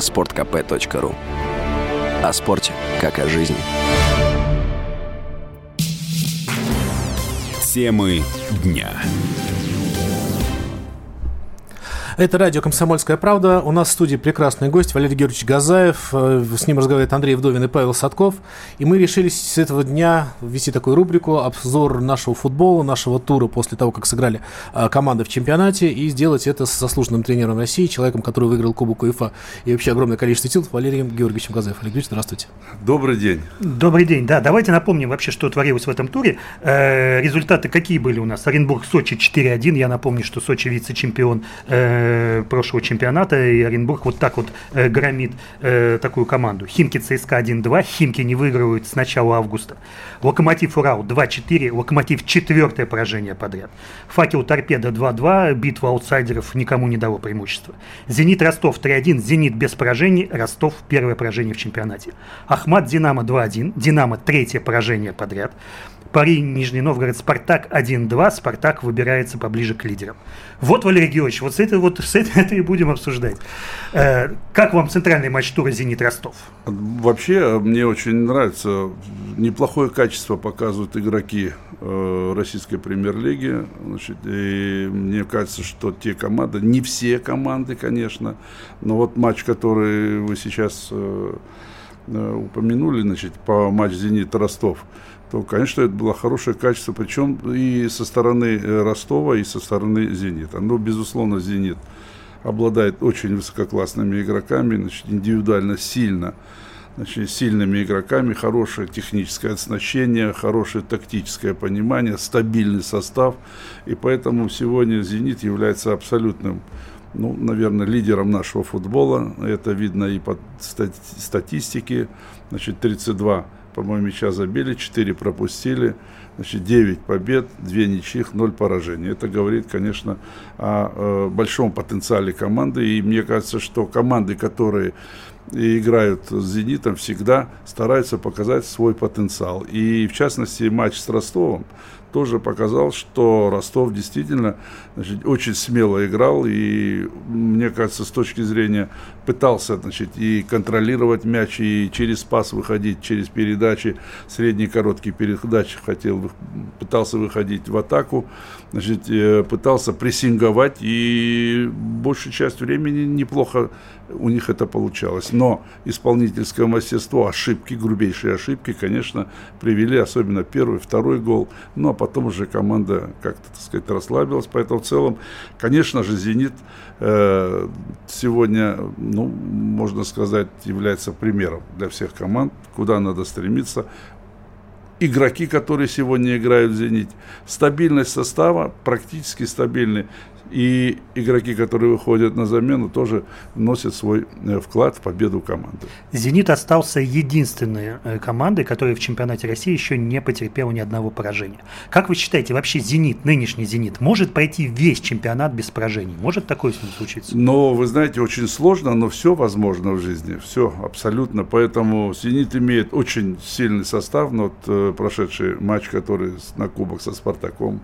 sportkp.ru О спорте, как о жизни. Темы дня. Это радио «Комсомольская правда». У нас в студии прекрасный гость Валерий Георгиевич Газаев. Э, с ним разговаривает Андрей Вдовин и Павел Садков. И мы решили с этого дня ввести такую рубрику «Обзор нашего футбола, нашего тура после того, как сыграли э, команды в чемпионате». И сделать это с заслуженным тренером России, человеком, который выиграл Кубок УЕФА и вообще огромное количество титулов, Валерием Георгиевичем Газаев. Валерий Георгиевич, здравствуйте. Добрый день. Добрый день. Да, давайте напомним вообще, что творилось в этом туре. Э, результаты какие были у нас? Оренбург, Сочи 4-1. Я напомню, что Сочи вице-чемпион э, прошлого чемпионата, и Оренбург вот так вот э, громит э, такую команду. Химки ЦСКА 1-2, Химки не выигрывают с начала августа. Локомотив Урал 2-4, Локомотив четвертое поражение подряд. Факел Торпеда 2-2, битва аутсайдеров никому не дало преимущества. Зенит Ростов 3-1, Зенит без поражений, Ростов первое поражение в чемпионате. Ахмат Динамо 2-1, Динамо третье поражение подряд. Пари, Нижний Новгород, Спартак 1-2. Спартак выбирается поближе к лидерам. Вот, Валерий Георгиевич, вот с этой вот с этой, это и будем обсуждать. Э, как вам центральный матч тура «Зенит-Ростов»? Вообще, мне очень нравится. Неплохое качество показывают игроки э, российской премьер-лиги. Значит, и мне кажется, что те команды, не все команды, конечно, но вот матч, который вы сейчас э, э упомянули, значит, по матч «Зенит-Ростов», то, конечно, это было хорошее качество, причем и со стороны э, Ростова, и со стороны Зенита. Но, безусловно, Зенит обладает очень высококлассными игроками, значит, индивидуально сильно, значит, сильными игроками, хорошее техническое оснащение, хорошее тактическое понимание, стабильный состав. И поэтому сегодня «Зенит» является абсолютным ну, наверное, лидером нашего футбола. Это видно и по статистике. Значит, 32 по-моему, мяча забили, 4 пропустили, значит, 9 побед, 2 ничьих, 0 поражений. Это говорит, конечно, о, о большом потенциале команды, и мне кажется, что команды, которые играют с «Зенитом», всегда стараются показать свой потенциал. И, в частности, матч с Ростовом тоже показал, что Ростов действительно значит, очень смело играл и, мне кажется, с точки зрения пытался значит, и контролировать мяч, и через пас выходить, через передачи, средние короткие передачи хотел, пытался выходить в атаку, значит, э, пытался прессинговать, и большую часть времени неплохо у них это получалось. Но исполнительское мастерство, ошибки, грубейшие ошибки, конечно, привели, особенно первый, второй гол. Ну, а потом уже команда как-то, так сказать, расслабилась. Поэтому в целом, конечно же, «Зенит» э, сегодня, ну, можно сказать, является примером для всех команд, куда надо стремиться игроки, которые сегодня играют в «Зените». Стабильность состава, практически стабильный и игроки, которые выходят на замену, тоже вносят свой э, вклад в победу команды. «Зенит» остался единственной э, командой, которая в чемпионате России еще не потерпела ни одного поражения. Как вы считаете, вообще «Зенит», нынешний «Зенит», может пройти весь чемпионат без поражений? Может такое с ним случиться? Но, вы знаете, очень сложно, но все возможно в жизни. Все абсолютно. Поэтому «Зенит» имеет очень сильный состав. Но вот э, прошедший матч, который на кубок со «Спартаком»,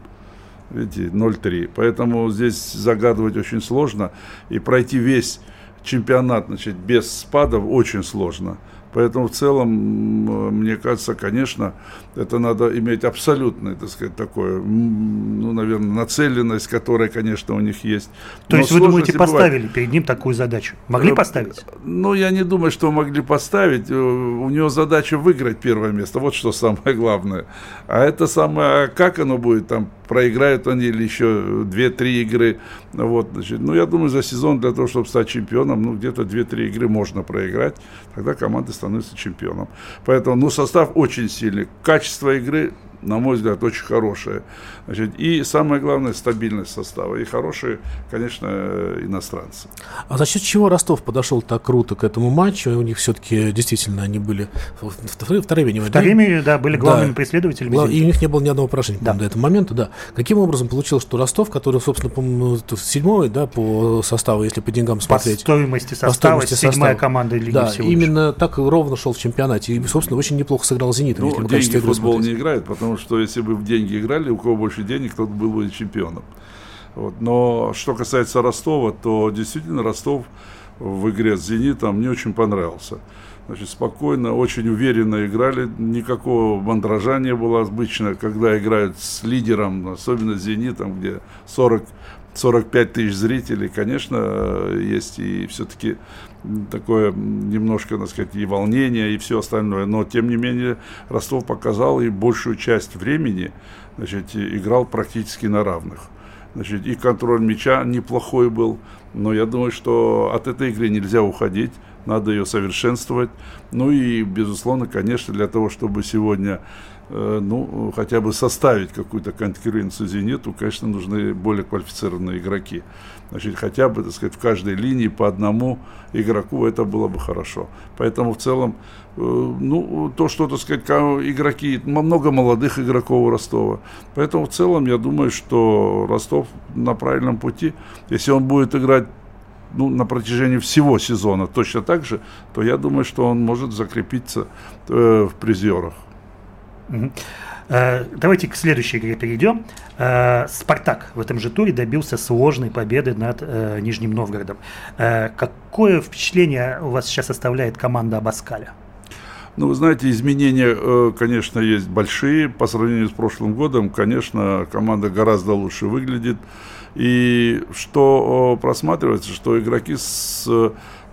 видите, 0-3. Поэтому здесь загадывать очень сложно. И пройти весь чемпионат значит, без спадов очень сложно. Поэтому в целом, мне кажется, конечно, это надо иметь абсолютное, так сказать, такое, ну, наверное, нацеленность, которая, конечно, у них есть. То Но есть вы думаете, поставили бывает. перед ним такую задачу? Могли э, поставить? Ну, я не думаю, что могли поставить. Э, у него задача выиграть первое место. Вот что самое главное. А это самое, а как оно будет там, проиграют они или еще 2-3 игры. Вот, значит, ну, я думаю, за сезон для того, чтобы стать чемпионом, ну, где-то 2-3 игры можно проиграть. Тогда команда становится чемпионом. Поэтому, ну, состав очень сильный. Качество игры на мой взгляд, очень хорошая. Значит, и самое главное, стабильность состава. И хорошие, конечно, иностранцы. А за счет чего Ростов подошел так круто к этому матчу? У них все-таки действительно они были вторыми, вторыми, да, были главными да. преследователями. Глав... И у них не было ни одного поражения да. до этого момента, да. Каким образом получилось, что Ростов, который, собственно, по седьмой, да, по составу, если по деньгам смотреть. По стоимости состава, по стоимости седьмая состава. команда Лиги да, всего именно так ровно шел в чемпионате. И, собственно, очень неплохо сыграл «Зенит». Ну, деньги в футбол смотреть. не играют, потому что если бы в деньги играли, у кого больше денег, тот был бы чемпионом. Вот. Но что касается Ростова, то действительно Ростов в игре с «Зенитом» мне очень понравился. Значит, спокойно, очень уверенно играли, никакого мандража не было обычно, когда играют с лидером, особенно с «Зенитом», где 40 45 тысяч зрителей, конечно, есть и все-таки такое немножко, так сказать, и волнение, и все остальное. Но, тем не менее, Ростов показал и большую часть времени, значит, играл практически на равных. Значит, и контроль мяча неплохой был, но я думаю, что от этой игры нельзя уходить, надо ее совершенствовать. Ну и, безусловно, конечно, для того, чтобы сегодня ну, хотя бы составить какую-то конкуренцию «Зениту», конечно, нужны более квалифицированные игроки. Значит, хотя бы, так сказать, в каждой линии по одному игроку это было бы хорошо. Поэтому в целом, э, ну, то, что, так сказать, игроки, много молодых игроков у Ростова. Поэтому в целом я думаю, что Ростов на правильном пути. Если он будет играть ну, на протяжении всего сезона точно так же, то я думаю, что он может закрепиться э, в призерах. Э, давайте к следующей игре перейдем. Э, Спартак в этом же туре добился сложной победы над э, Нижним Новгородом. Какое впечатление у вас сейчас оставляет команда Абаскаля? Ну, вы знаете, изменения, конечно, есть большие. По сравнению с прошлым годом, конечно, команда гораздо лучше выглядит. И что просматривается, что игроки с,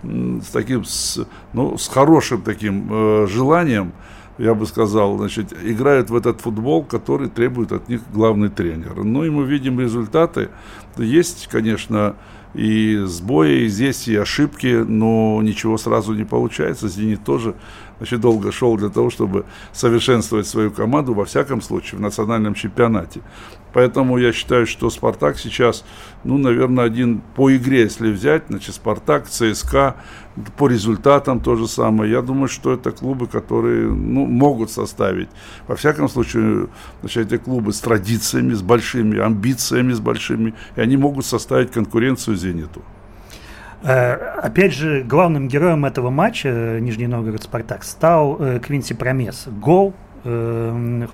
с таким, с, ну, с хорошим таким желанием, я бы сказал, значит, играют в этот футбол, который требует от них главный тренер. Ну и мы видим результаты. Есть, конечно, и сбои, и здесь и ошибки, но ничего сразу не получается. «Зенит» тоже значит, долго шел для того, чтобы совершенствовать свою команду, во всяком случае, в национальном чемпионате. Поэтому я считаю, что «Спартак» сейчас, ну, наверное, один по игре, если взять, значит, «Спартак», «ЦСКА», по результатам то же самое. Я думаю, что это клубы, которые ну, могут составить. Во всяком случае, значит, эти клубы с традициями, с большими амбициями, с большими, и они могут составить конкуренцию «Зениту». Э, опять же, главным героем этого матча э, Нижний Новгород-Спартак стал э, Квинси Промес. Гол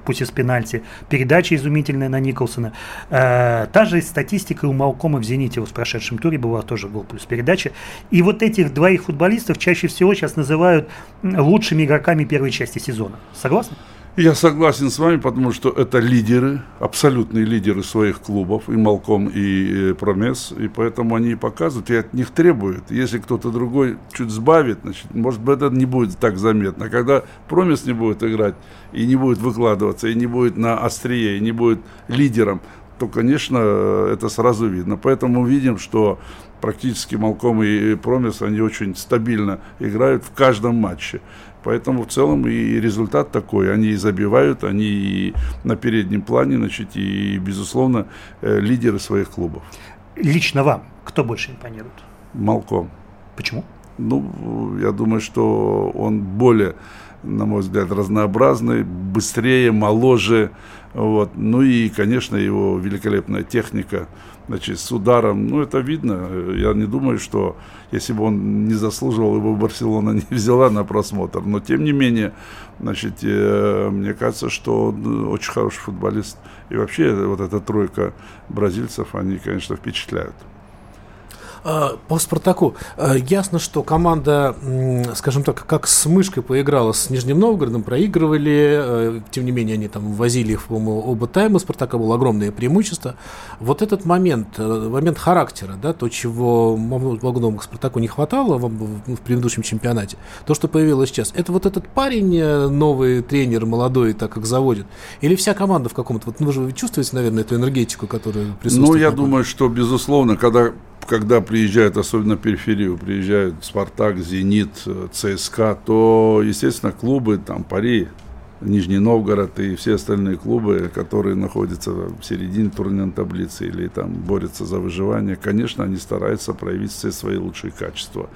пусть из пенальти, передача изумительная на Николсона. та же статистика у Малкома в «Зените» в прошедшем туре была тоже гол плюс передача. И вот этих двоих футболистов чаще всего сейчас называют лучшими игроками первой части сезона. Согласны? Я согласен с вами, потому что это лидеры, абсолютные лидеры своих клубов, и Малком, и Промес, и поэтому они и показывают, и от них требуют. Если кто-то другой чуть сбавит, значит, может быть, это не будет так заметно. Когда Промес не будет играть, и не будет выкладываться, и не будет на острие, и не будет лидером, то, конечно, это сразу видно. Поэтому видим, что практически Малком и Промес, они очень стабильно играют в каждом матче. Поэтому в целом и результат такой. Они и забивают, они и на переднем плане, значит, и, безусловно, э, лидеры своих клубов. Лично вам кто больше импонирует? Малком. Почему? Ну, я думаю, что он более, на мой взгляд, разнообразный, быстрее, моложе. Вот. Ну и, конечно, его великолепная техника – значит, с ударом, ну, это видно. Я не думаю, что если бы он не заслуживал, его Барселона не взяла на просмотр. Но, тем не менее, значит, э, мне кажется, что он очень хороший футболист. И вообще, вот эта тройка бразильцев, они, конечно, впечатляют. А, по Спартаку. А, ясно, что команда, скажем так, как с мышкой поиграла с Нижним Новгородом, проигрывали. А, тем не менее, они там возили их, по-моему, оба тайма. Спартака было огромное преимущество. Вот этот момент, момент характера, да, то, чего многому к Спартаку не хватало в, в предыдущем чемпионате, то, что появилось сейчас, это вот этот парень, э, новый тренер, молодой, так как заводит, или вся команда в каком-то, вот ну, вы же чувствуете, наверное, эту энергетику, которая присутствует? Ну, я думаю, что, безусловно, когда когда приезжают, особенно периферию, приезжают Спартак, Зенит, ЦСКА, то, естественно, клубы, там, Пари, Нижний Новгород и все остальные клубы, которые находятся в середине турнирной таблицы или там борются за выживание, конечно, они стараются проявить все свои лучшие качества.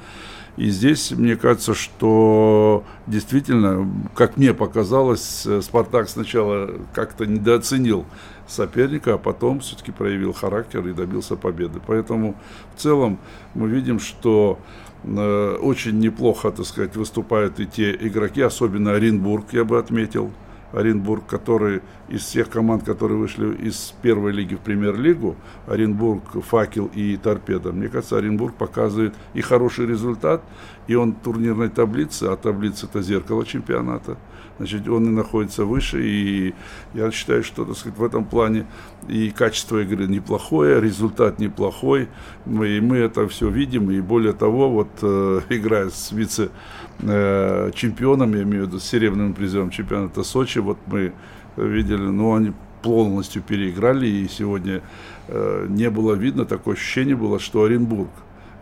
И здесь, мне кажется, что действительно, как мне показалось, Спартак сначала как-то недооценил соперника, а потом все-таки проявил характер и добился победы. Поэтому в целом мы видим, что очень неплохо, так сказать, выступают и те игроки, особенно Оренбург, я бы отметил. Оренбург, который из всех команд, которые вышли из первой лиги в премьер-лигу, Оренбург, Факел и Торпеда, мне кажется, Оренбург показывает и хороший результат, и он турнирной таблице, а таблица это зеркало чемпионата значит, он и находится выше, и я считаю, что, так сказать, в этом плане и качество игры неплохое, результат неплохой, мы, и мы это все видим, и более того, вот э, играя с вице-чемпионом, я имею в виду с серебряным призером чемпионата Сочи, вот мы видели, ну, они полностью переиграли, и сегодня э, не было видно, такое ощущение было, что Оренбург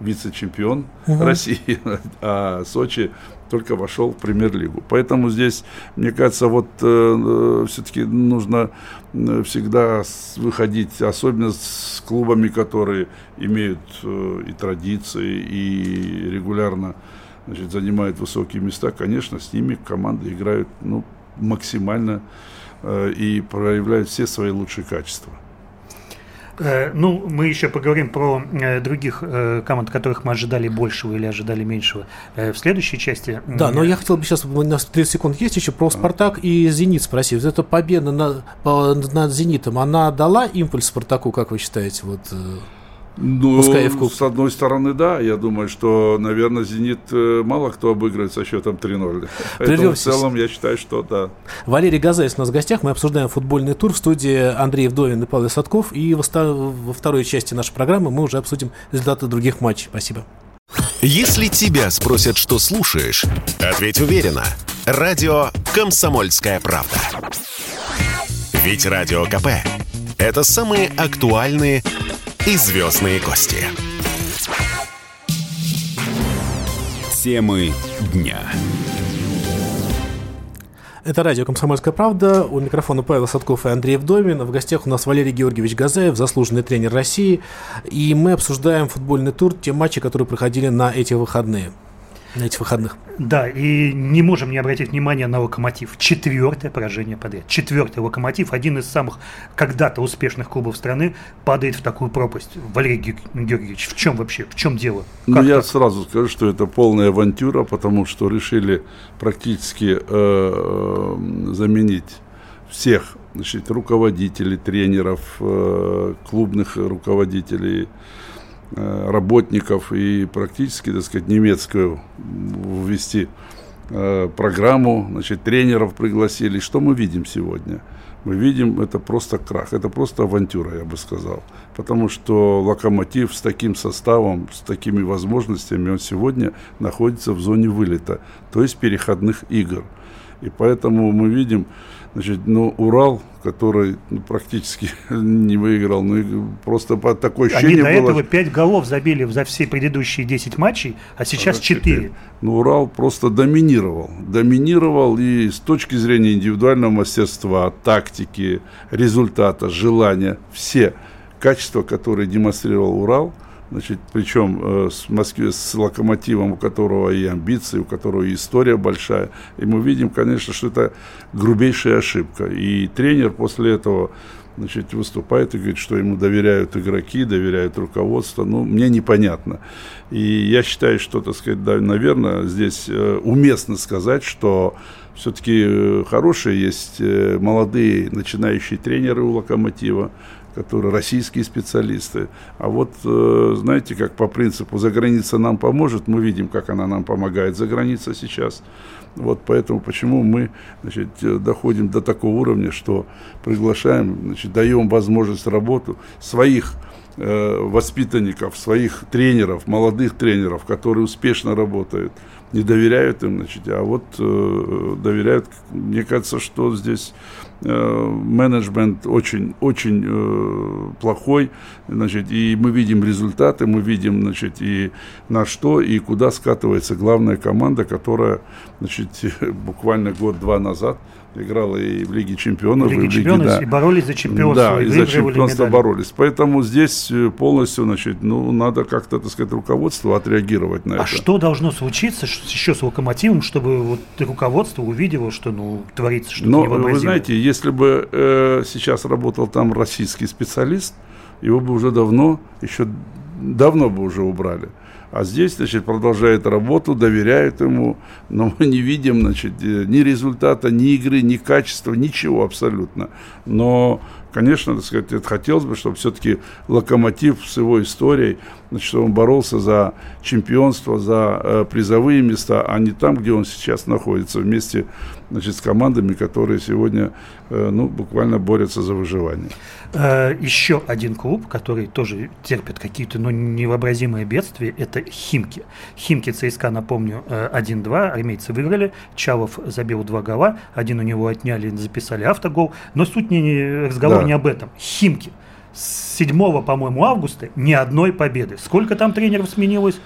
вице-чемпион угу. России, а Сочи только вошел в премьер-лигу. Поэтому здесь, мне кажется, вот э, все-таки нужно э, всегда выходить, особенно с клубами, которые имеют э, и традиции, и регулярно значит, занимают высокие места. Конечно, с ними команды играют ну, максимально э, и проявляют все свои лучшие качества. Э, ну, мы еще поговорим про э, других э, команд, которых мы ожидали большего или ожидали меньшего в следующей части. Да, но я хотел бы сейчас, у нас 30 секунд есть еще, про «Спартак» и «Зенит» спросить. Вот эта победа над, над «Зенитом», она дала импульс «Спартаку», как вы считаете? Вот, ну, Пускай в с одной стороны, да. Я думаю, что, наверное, «Зенит» э, мало кто обыгрывает со счетом 3-0. Поэтому в целом я считаю, что да. Валерий Газаев у нас в гостях. Мы обсуждаем футбольный тур в студии Андрей Вдовин и Павел Садков. И во второй части нашей программы мы уже обсудим результаты других матчей. Спасибо. Если тебя спросят, что слушаешь, ответь уверенно. Радио «Комсомольская правда». Ведь Радио КП – это самые актуальные и звездные гости. Темы дня. Это радио «Комсомольская правда». У микрофона Павел Садков и Андрей Вдовин. В гостях у нас Валерий Георгиевич Газаев, заслуженный тренер России. И мы обсуждаем футбольный тур, те матчи, которые проходили на эти выходные на этих выходных. Да, и не можем не обратить внимание на локомотив. Четвертое поражение подряд. Четвертый локомотив, один из самых когда-то успешных клубов страны, падает в такую пропасть. Валерий Георгиевич, в чем вообще, в чем дело? Ну, как ну, я так? сразу скажу, что это полная авантюра, потому что решили практически э, э заменить всех значит, руководителей, тренеров, э, клубных руководителей, работников и практически, так сказать, немецкую ввести э, программу, значит, тренеров пригласили. Что мы видим сегодня? Мы видим, это просто крах, это просто авантюра, я бы сказал. Потому что локомотив с таким составом, с такими возможностями, он сегодня находится в зоне вылета, то есть переходных игр. И поэтому мы видим, Значит, ну, Урал, который ну, практически не выиграл, ну, просто по такой ощущение Они до было... этого 5 голов забили за все предыдущие 10 матчей, а сейчас 4. Ну, Урал просто доминировал. Доминировал и с точки зрения индивидуального мастерства, тактики, результата, желания, все качества, которые демонстрировал Урал – Значит, причем э, с Москве, с локомотивом, у которого и амбиции, у которого и история большая. И мы видим, конечно, что это грубейшая ошибка. И тренер после этого значит, выступает и говорит, что ему доверяют игроки, доверяют руководство. Ну, мне непонятно. И я считаю, что, так сказать, да, наверное, здесь э, уместно сказать, что все-таки э, хорошие есть э, молодые начинающие тренеры у «Локомотива», которые российские специалисты. А вот, э, знаете, как по принципу «за граница нам поможет», мы видим, как она нам помогает за границей сейчас. Вот поэтому почему мы значит, доходим до такого уровня, что приглашаем, значит, даем возможность работу своих э, воспитанников, своих тренеров, молодых тренеров, которые успешно работают, не доверяют им, значит, а вот э, доверяют. Мне кажется, что здесь Э, менеджмент очень, очень э, плохой, значит, и мы видим результаты, мы видим, значит, и на что и куда скатывается главная команда, которая, значит, буквально год-два назад играла и в Лиге Чемпионов, Лиге и в Лиге, да. и боролись за чемпионство. Да, и, и за чемпионство медали. боролись. Поэтому здесь э, полностью, значит, ну, надо как-то, так сказать, руководство отреагировать на а это. А что должно случиться еще с Локомотивом, чтобы вот руководство увидело, что, ну, творится что-то Но, вы знаете, если бы э, сейчас работал там российский специалист, его бы уже давно, еще давно бы уже убрали. А здесь, значит, продолжает работу, доверяют ему, но мы не видим, значит, ни результата, ни игры, ни качества, ничего абсолютно. Но конечно, так сказать, это хотелось бы, чтобы все-таки локомотив с его историей, значит, чтобы он боролся за чемпионство, за э, призовые места, а не там, где он сейчас находится, вместе значит, с командами, которые сегодня э, ну, буквально борются за выживание. Э, еще один клуб, который тоже терпит какие-то ну, невообразимые бедствия, это Химки. Химки ЦСКА, напомню, 1-2, э, армейцы выиграли, Чалов забил два гола, один у него отняли, записали автогол, но суть не разговор да. не об этом. Химки. С 7, по-моему, августа ни одной победы. Сколько там тренеров сменилось?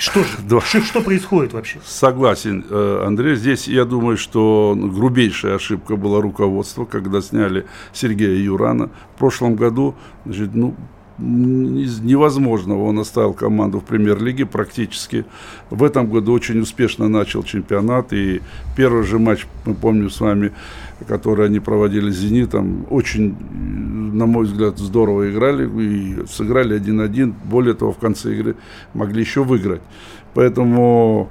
Что же? Да. Что, что происходит вообще? Согласен, э, Андрей. Здесь, я думаю, что грубейшая ошибка была руководство, когда сняли Сергея Юрана. В прошлом году, значит, ну, из невозможного он оставил команду в премьер-лиге практически. В этом году очень успешно начал чемпионат. И первый же матч, мы помним с вами, который они проводили с «Зенитом», очень, на мой взгляд, здорово играли и сыграли 1-1. Более того, в конце игры могли еще выиграть. Поэтому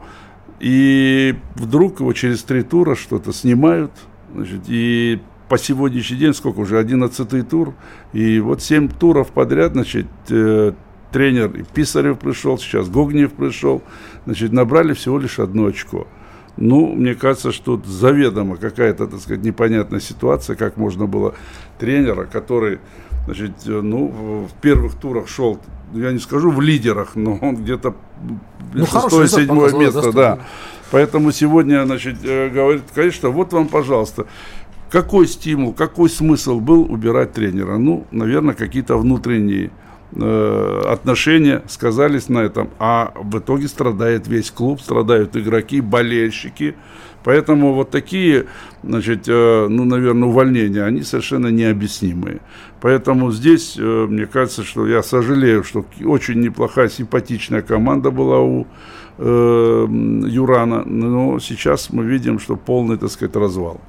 и вдруг его через три тура что-то снимают, значит, и по сегодняшний день, сколько уже, 11 тур, и вот 7 туров подряд, значит, э, тренер Писарев пришел, сейчас Гогнев пришел, значит, набрали всего лишь одно очко. Ну, мне кажется, что заведомо какая-то, так сказать, непонятная ситуация, как можно было тренера, который, значит, э, ну, в первых турах шел, я не скажу в лидерах, но он где-то ну, шестое, седьмое место, да. Поэтому сегодня, значит, э, говорит, конечно, вот вам, пожалуйста, какой стимул, какой смысл был убирать тренера? Ну, наверное, какие-то внутренние э, отношения сказались на этом. А в итоге страдает весь клуб, страдают игроки, болельщики. Поэтому вот такие, значит, э, ну, наверное, увольнения, они совершенно необъяснимые. Поэтому здесь, э, мне кажется, что я сожалею, что очень неплохая, симпатичная команда была у Юрана, но сейчас мы видим, что полный, так сказать, развал.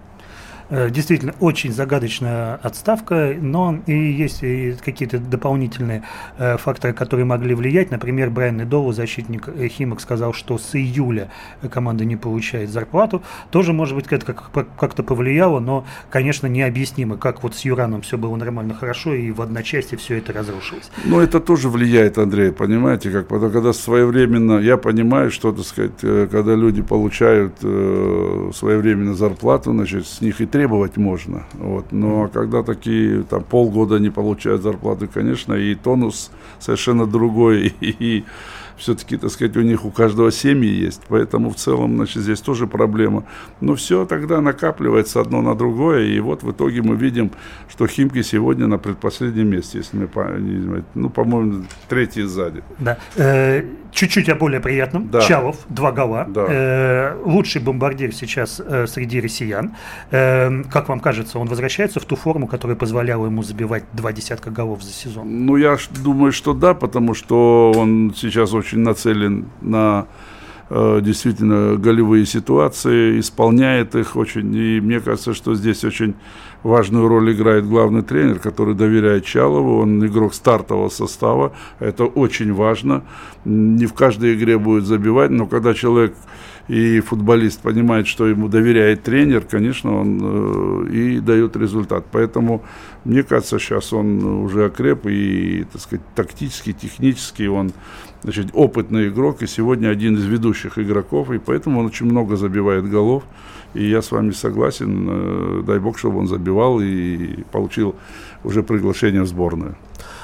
Э, действительно, очень загадочная отставка, но и есть какие-то дополнительные э, факторы, которые могли влиять. Например, Брайан Эдову, защитник э, Химок, сказал, что с июля команда не получает зарплату. Тоже, может быть, это как-то повлияло, но, конечно, необъяснимо, как вот с Юраном все было нормально хорошо, и в одночасье все это разрушилось. Ну, это тоже влияет, Андрей, понимаете, как когда своевременно, я понимаю, что, так сказать, когда люди получают своевременно зарплату, значит, с них и требуют требовать можно. Вот. Но когда такие там, полгода не получают зарплаты, конечно, и тонус совершенно другой, и, и все-таки, так сказать, у них у каждого семьи есть, поэтому в целом, значит, здесь тоже проблема. Но все тогда накапливается одно на другое, и вот в итоге мы видим, что Химки сегодня на предпоследнем месте, если мы, ну, по-моему, третий сзади. Да. Э, чуть-чуть о более приятном. Да. Чалов, два гола. Да. Э, лучший бомбардир сейчас э, среди россиян. Как вам кажется, он возвращается в ту форму, которая позволяла ему забивать два десятка голов за сезон? Ну, я думаю, что да, потому что он сейчас очень нацелен на э, действительно голевые ситуации, исполняет их очень. И мне кажется, что здесь очень важную роль играет главный тренер, который доверяет Чалову, он игрок стартового состава, это очень важно. Не в каждой игре будет забивать, но когда человек и футболист понимает, что ему доверяет тренер, конечно, он э, и дает результат. Поэтому, мне кажется, сейчас он уже окреп и, так сказать, тактически, технически он значит, опытный игрок и сегодня один из ведущих игроков, и поэтому он очень много забивает голов. И я с вами согласен, э, дай бог, чтобы он забивал и получил уже приглашение в сборную.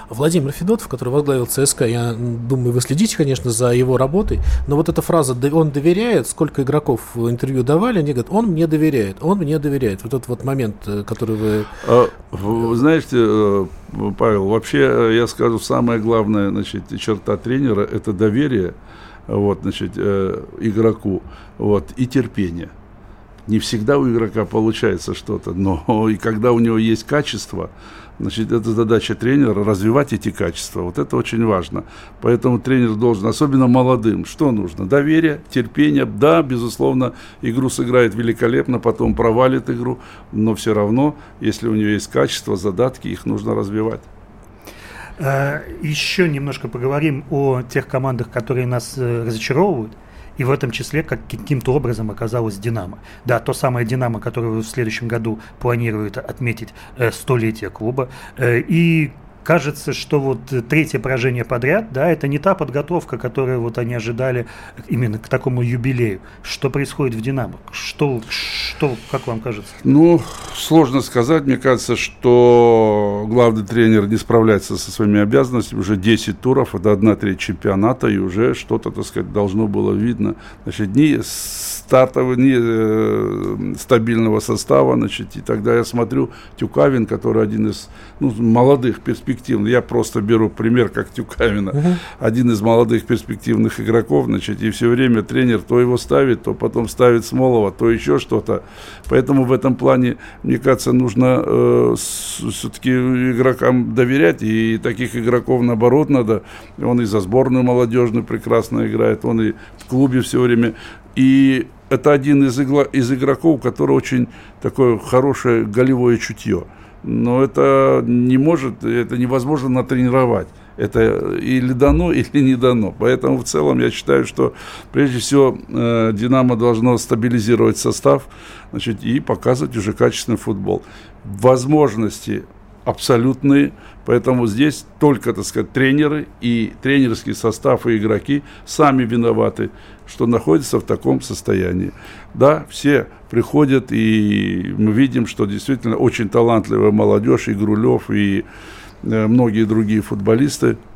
Владимир Федотов, который возглавил ЦСКА, я думаю, вы следите, конечно, за его работой, но вот эта фраза «он доверяет», сколько игроков интервью давали, они говорят, он мне доверяет, он мне доверяет. Вот этот вот момент, э, который вы... А, знаете, э, Павел, вообще я скажу, самое главное, значит, черта тренера – это доверие, вот, значит, э, игроку, вот, и терпение. Не всегда у игрока получается что-то, но и когда у него есть качество, Значит, это задача тренера развивать эти качества. Вот это очень важно. Поэтому тренер должен, особенно молодым, что нужно? Доверие, терпение. Да, безусловно, игру сыграет великолепно, потом провалит игру, но все равно, если у него есть качество, задатки, их нужно развивать. Э, еще немножко поговорим о тех командах, которые нас э, разочаровывают. И в этом числе как каким-то образом оказалась «Динамо». Да, то самое «Динамо», которое в следующем году планирует отметить э, столетие клуба. И кажется, что вот третье поражение подряд, да, это не та подготовка, которую вот они ожидали именно к такому юбилею. Что происходит в «Динамо»? Что, что как вам кажется? Ну, сложно сказать. Мне кажется, что главный тренер не справляется со своими обязанностями. Уже 10 туров, это одна треть чемпионата, и уже что-то, так сказать, должно было видно. Значит, дни стартового, не, э, стабильного состава, значит, и тогда я смотрю Тюкавин, который один из ну, молодых перспективных, я просто беру пример как Тюкавина, один из молодых перспективных игроков, значит, и все время тренер то его ставит, то потом ставит Смолова, то еще что-то, поэтому в этом плане, мне кажется, нужно э, все-таки игрокам доверять, и таких игроков, наоборот, надо, он и за сборную молодежную прекрасно играет, он и в клубе все время, и это один из, игла, из игроков, у которого очень такое хорошее голевое чутье. Но это не может, это невозможно натренировать. Это или дано, или не дано. Поэтому в целом я считаю, что прежде всего э, Динамо должно стабилизировать состав значит, и показывать уже качественный футбол. Возможности абсолютные, поэтому здесь только, так сказать, тренеры и тренерский состав и игроки сами виноваты что находится в таком состоянии. Да, все приходят, и мы видим, что действительно очень талантливая молодежь, и Грулев, и э, многие другие футболисты –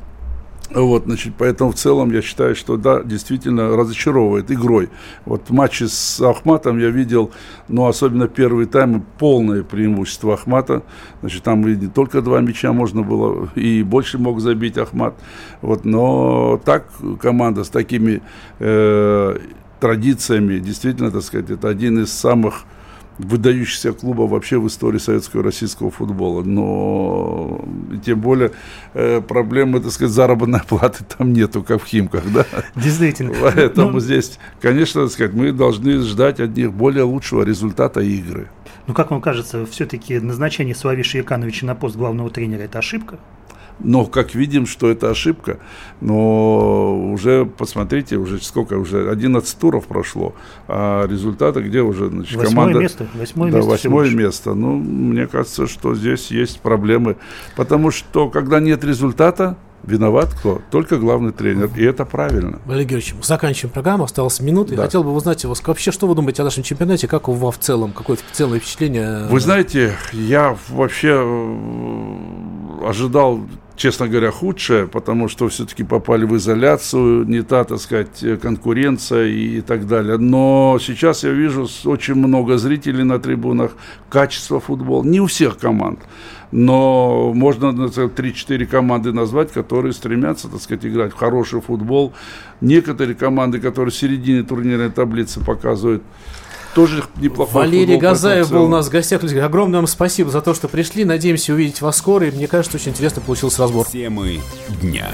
вот, значит, поэтому в целом я считаю, что да, действительно разочаровывает игрой. Вот в матче с Ахматом я видел, ну, особенно первый тайм, полное преимущество Ахмата. Значит, там и не только два мяча можно было, и больше мог забить Ахмат. Вот, но так команда с такими э, традициями, действительно, так сказать, это один из самых выдающихся клубов вообще в истории советского и российского футбола. Но тем более э, проблемы, так сказать, заработной платы там нету, как в Химках, да? Действительно. Поэтому. Ну, здесь, конечно, так сказать, мы должны ждать от них более лучшего результата игры. Ну, как вам кажется, все-таки назначение Славиша Якановича на пост главного тренера – это ошибка? Но, как видим, что это ошибка. Но уже, посмотрите, уже сколько, уже 11 туров прошло, а результаты где уже, значит, восьмое команда... Место, восьмое да, место. восьмое место. Ну, мне кажется, что здесь есть проблемы. Потому что, когда нет результата, Виноват кто? Только главный тренер. И это правильно. Валерий Георгиевич, мы заканчиваем программу, осталось минуты. Да. Хотел бы узнать у вас, вообще, что вы думаете о нашем чемпионате, как у вас в целом, какое-то целое впечатление? Вы знаете, я вообще э, ожидал честно говоря, худшее, потому что все-таки попали в изоляцию, не та, так сказать, конкуренция и так далее. Но сейчас я вижу очень много зрителей на трибунах, качество футбола, не у всех команд, но можно 3-4 команды назвать, которые стремятся, так сказать, играть в хороший футбол. Некоторые команды, которые в середине турнирной таблицы показывают тоже неплохой Валерий футбол, Газаев был у нас в гостях. Огромное вам спасибо за то, что пришли. Надеемся увидеть вас скоро. И мне кажется, очень интересно получился разбор. Темы дня.